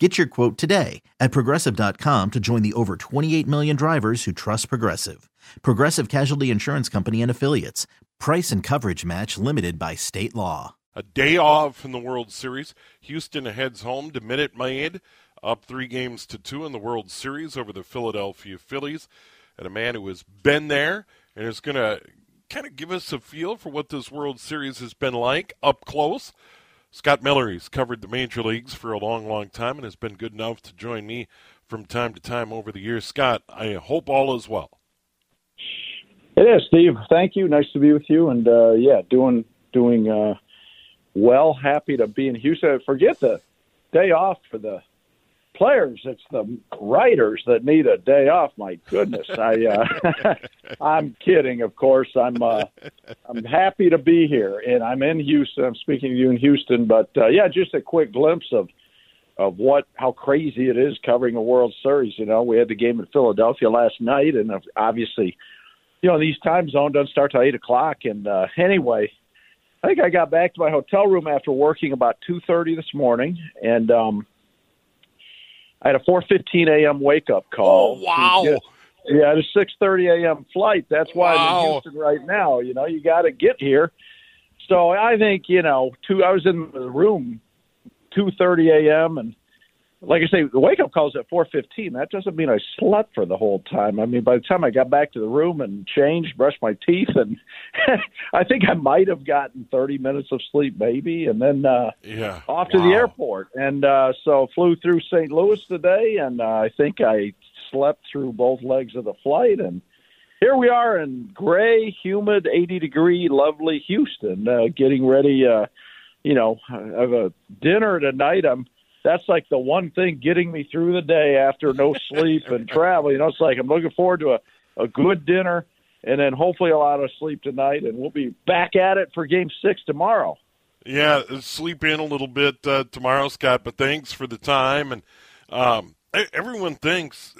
Get your quote today at progressive.com to join the over 28 million drivers who trust Progressive. Progressive Casualty Insurance Company and Affiliates. Price and coverage match limited by state law. A day off in the World Series. Houston heads home to Minute Maid, up three games to two in the World Series over the Philadelphia Phillies. And a man who has been there and is going to kind of give us a feel for what this World Series has been like up close. Scott Miller, he's covered the major leagues for a long, long time and has been good enough to join me from time to time over the years. Scott, I hope all is well. It is, Steve. Thank you. Nice to be with you. And uh, yeah, doing doing uh, well. Happy to be in Houston. Forget the day off for the players. It's the writers that need a day off. My goodness, I uh, I'm kidding. Of course, I'm uh, I'm happy to be here, and I'm in Houston. I'm speaking to you in Houston, but uh, yeah, just a quick glimpse of of what how crazy it is covering a World Series. You know, we had the game in Philadelphia last night, and obviously, you know, these time zone doesn't start till eight o'clock. And uh, anyway, I think I got back to my hotel room after working about two thirty this morning, and um, I had a 4:15 a.m. wake up call. Oh, wow. Get, yeah, it's a 6:30 a.m. flight. That's why wow. I'm in Houston right now. You know, you got to get here. So I think you know, two. I was in the room 2:30 a.m. and like I say, the wake up call is at 4:15. That doesn't mean I slept for the whole time. I mean, by the time I got back to the room and changed, brushed my teeth, and I think I might have gotten 30 minutes of sleep, maybe, and then uh, yeah, off to wow. the airport. And uh, so flew through St. Louis today, and uh, I think I slept through both legs of the flight, and here we are in gray, humid, 80 degree, lovely Houston, uh, getting ready. Uh, you know, have a dinner tonight. I'm that's like the one thing getting me through the day after no sleep and travel. You know, it's like I'm looking forward to a, a good dinner and then hopefully a lot of sleep tonight, and we'll be back at it for Game Six tomorrow. Yeah, sleep in a little bit uh, tomorrow, Scott. But thanks for the time. And um, everyone thinks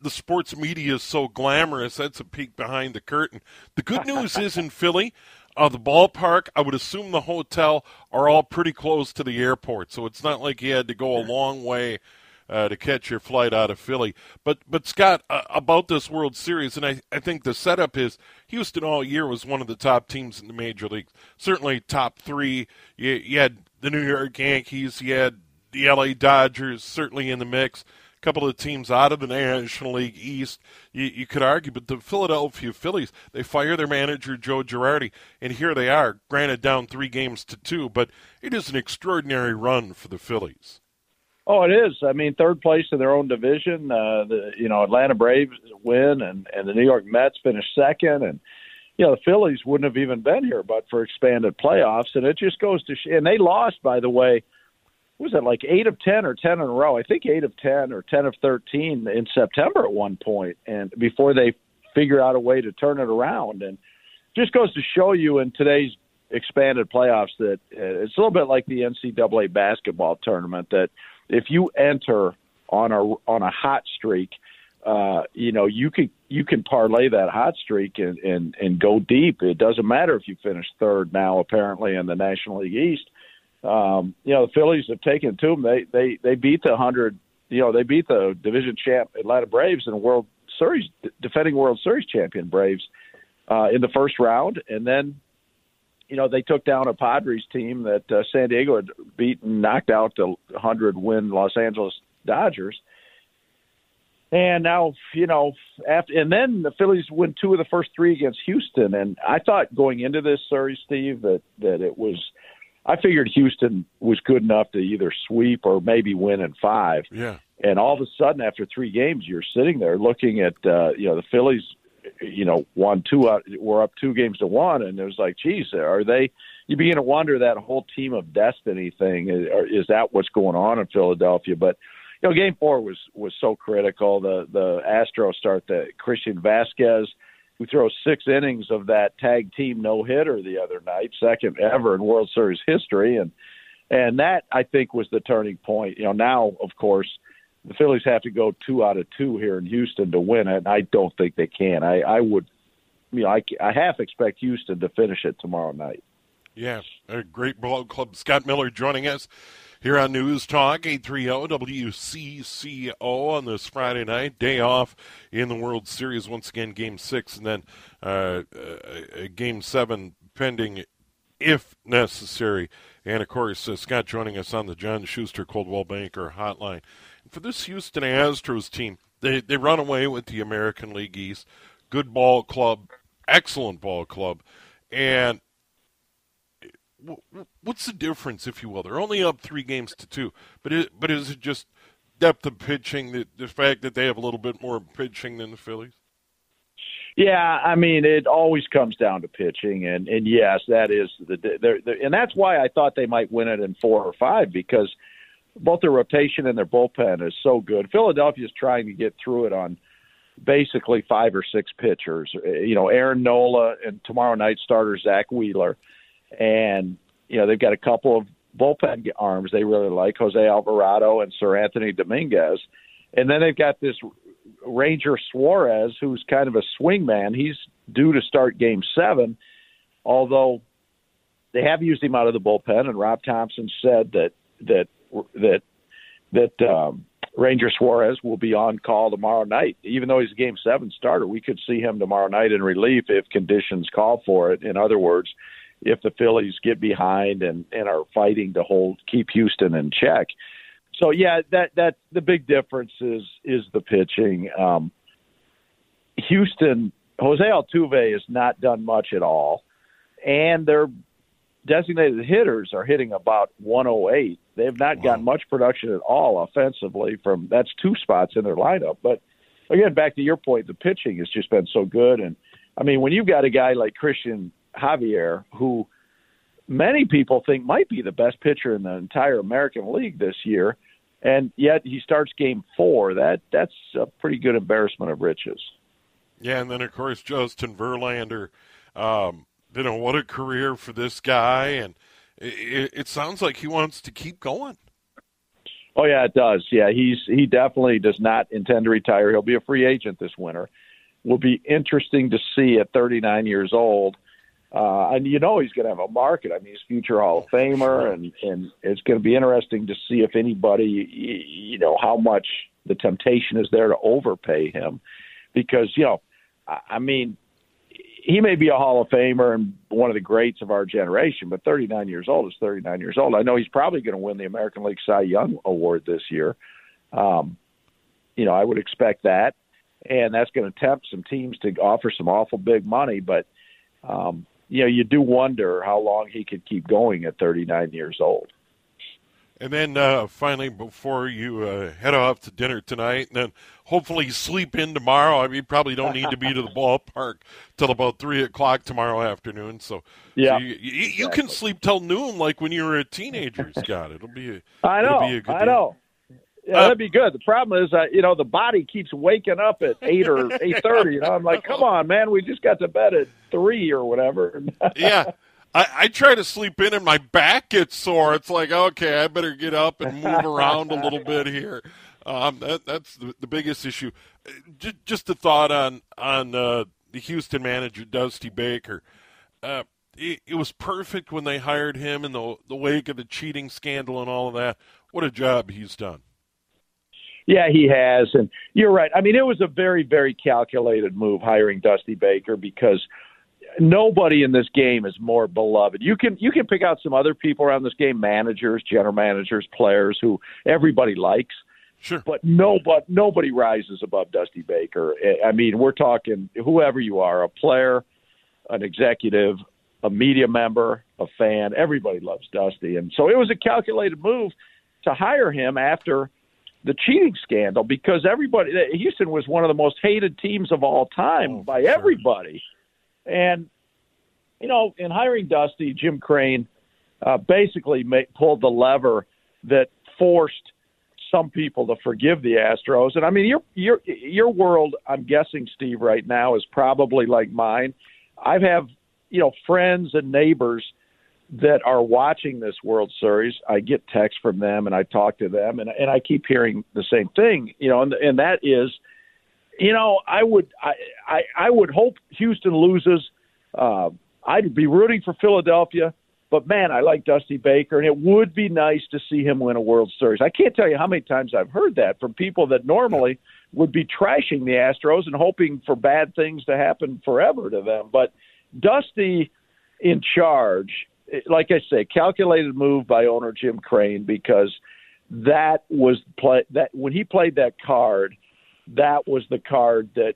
the sports media is so glamorous. That's a peek behind the curtain. The good news is in Philly, uh, the ballpark, I would assume the hotel are all pretty close to the airport, so it's not like you had to go a long way uh, to catch your flight out of Philly. But but Scott, uh, about this World Series, and I, I think the setup is Houston all year was one of the top teams in the major leagues. Certainly top three. You, you had the New York Yankees, you had the LA Dodgers, certainly in the mix couple of teams out of the National League East, you, you, could argue, but the Philadelphia Phillies, they fire their manager, Joe Girardi, and here they are, granted down three games to two, but it is an extraordinary run for the Phillies. Oh, it is. I mean, third place in their own division. Uh, the you know Atlanta Braves win, and and the New York Mets finish second, and you know the Phillies wouldn't have even been here but for expanded playoffs. And it just goes to sh- and they lost, by the way, was it like eight of ten or ten in a row? I think eight of ten or ten of thirteen in September at one point, and before they figure out a way to turn it around, and just goes to show you in today's expanded playoffs that uh, it's a little bit like the NCAA basketball tournament that if you enter on a on a hot streak, uh, you know you could you can parlay that hot streak and, and and go deep. It doesn't matter if you finish third now, apparently in the National League East. Um, you know, the Phillies have taken to them. They they they beat the hundred. You know, they beat the division champ Atlanta Braves and World Series defending World Series champion Braves uh, in the first round, and then you know they took down a Padres team that uh, San Diego had beaten, knocked out the hundred win Los Angeles Dodgers and now, you know, after and then the Phillies win two of the first three against Houston. And I thought going into this series, Steve, that that it was. I figured Houston was good enough to either sweep or maybe win in five. Yeah. And all of a sudden, after three games, you're sitting there looking at uh, you know the Phillies. You know, won two out. We're up two games to one, and it was like, geez, are they? You begin to wonder that whole team of destiny thing. Is, is that what's going on in Philadelphia? But you know, Game Four was was so critical. The the Astros start the Christian Vazquez, who throws six innings of that tag team no hitter the other night, second ever in World Series history, and and that I think was the turning point. You know, now of course the Phillies have to go two out of two here in Houston to win it. And I don't think they can. I I would, you know, I I half expect Houston to finish it tomorrow night. Yeah, a great ball club. Scott Miller joining us here on News Talk 830 WCCO on this Friday night. Day off in the World Series. Once again, Game 6 and then uh, uh, Game 7 pending if necessary. And of course, uh, Scott joining us on the John Schuster Coldwell Banker Hotline. For this Houston Astros team, they, they run away with the American League East. Good ball club, excellent ball club. And what's the difference, if you will? They're only up three games to two, but it, but is it just depth of pitching? The, the fact that they have a little bit more pitching than the Phillies. Yeah, I mean, it always comes down to pitching, and and yes, that is the, the and that's why I thought they might win it in four or five because both their rotation and their bullpen is so good. Philadelphia is trying to get through it on basically five or six pitchers. You know, Aaron Nola and tomorrow night starter Zack Wheeler and you know they've got a couple of bullpen arms they really like, Jose Alvarado and Seranthony Dominguez, and then they've got this Ranger Suarez, who's kind of a swing man. He's due to start Game Seven, although they have used him out of the bullpen, and Rob Thomson said that that that that um, Ranger Suarez will be on call tomorrow night. Even though he's a Game Seven starter, we could see him tomorrow night in relief if conditions call for it. In other words, if the Phillies get behind and and are fighting to hold keep Houston in check. So yeah, that that the big difference is is the pitching. Um, Houston Jose Altuve has not done much at all, and their designated hitters are hitting about 108. They have not wow. gotten much production at all offensively from that's two spots in their lineup. But again, back to your point, the pitching has just been so good, and I mean when you've got a guy like Christian Javier, who many people think might be the best pitcher in the entire American League this year, and yet he starts Game Four. That that's a pretty good embarrassment of riches. Yeah, and then of course Justin Verlander. Um, you know what a career for this guy, and it, it sounds like he wants to keep going. Oh yeah, it does. Yeah, he's he definitely does not intend to retire. He'll be a free agent this winter. Will be interesting to see at 39 years old uh, and you know he's going to have a market. I mean, he's future Hall of Famer, and and it's going to be interesting to see if anybody, you know, how much the temptation is there to overpay him, because you know, I mean, he may be a Hall of Famer and one of the greats of our generation, but 39 years old is 39 years old. I know he's probably going to win the American League Cy Young Award this year. Um, you know, I would expect that, and that's going to tempt some teams to offer some awful big money, but. Um, you know, you do wonder how long he could keep going at 39 years old. And then uh, finally, before you uh, head off to dinner tonight, and then hopefully sleep in tomorrow. I mean, probably don't need to be to the ballpark till about three o'clock tomorrow afternoon. So, yeah, so you, you, you can sleep till noon, like when you were a teenager, Scott. It'll be. A, I know. Be a good I know. Yeah, uh, that'd be good. The problem is, uh, you know, the body keeps waking up at eight or eight thirty. You know, I'm like, come on, man, we just got to bed at three or whatever. yeah, I, I try to sleep in, and my back gets sore. It's like, okay, I better get up and move around a little bit here. Um, that, that's the, the biggest issue. just, just a thought on on uh, the Houston manager Dusty Baker. Uh, it, it, was perfect when they hired him in the the wake of the cheating scandal and all of that. What a job he's done. Yeah, he has, and you're right. I mean, it was a very, very calculated move hiring Dusty Baker because nobody in this game is more beloved. You can you can pick out some other people around this game, managers, general managers, players who everybody likes. Sure. But nobody nobody rises above Dusty Baker. I mean, we're talking whoever you are, a player, an executive, a media member, a fan, everybody loves Dusty. And so it was a calculated move to hire him after the cheating scandal because everybody Houston was one of the most hated teams of all time oh, by everybody. And you know, in hiring Dusty, Jim Crane uh, basically made, pulled the lever that forced some people to forgive the Astros. And I mean, your your your world, I'm guessing, Steve, right now is probably like mine. I have you know friends and neighbors that are watching this World Series. I get texts from them and I talk to them, and and I keep hearing the same thing. You know, and and that is, you know, I would I I, I would hope Houston loses. Uh, I'd be rooting for Philadelphia. But man, I like Dusty Baker, and it would be nice to see him win a World Series. I can't tell you how many times I've heard that from people that normally would be trashing the Astros and hoping for bad things to happen forever to them. But Dusty in charge, like I say, calculated move by owner Jim Crane because that was play that when he played that card, that was the card that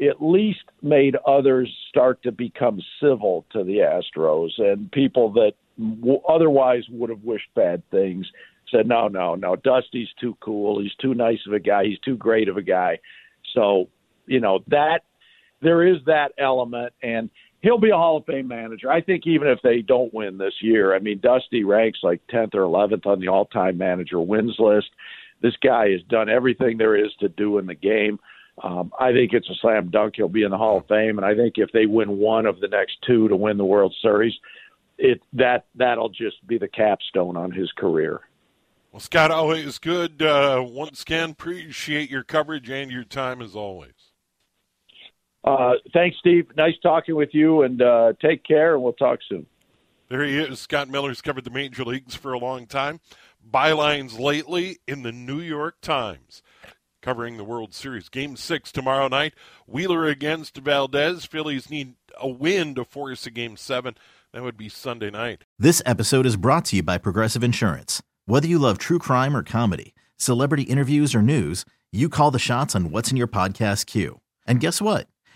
at least made others start to become civil to the Astros and people that w- otherwise would have wished bad things said no no no Dusty's too cool. He's too nice of a guy. He's too great of a guy. So you know that there is that element and he'll be a Hall of Fame manager I think even if they don't win this year I mean Dusty ranks like 10th or 11th on the all-time manager wins list this guy has done everything there is to do in the game um, I think it's a slam dunk. He'll be in the Hall of Fame, and I think if they win one of the next two to win the World Series, it that that'll just be the capstone on his career. Well, Scott, always good. Uh, once again, appreciate your coverage and your time as always. Uh, thanks, Steve. Nice talking with you, and uh, take care, and we'll talk soon. There he is. Scott Miller's covered the major leagues for a long time. Bylines lately in the New York Times covering the World Series. Game six tomorrow night. Wheeler against Valdez. Phillies need a win to force a game seven. That would be Sunday night. This episode is brought to you by Progressive Insurance. Whether you love true crime or comedy, celebrity interviews or news, you call the shots on what's in your podcast queue. And guess what?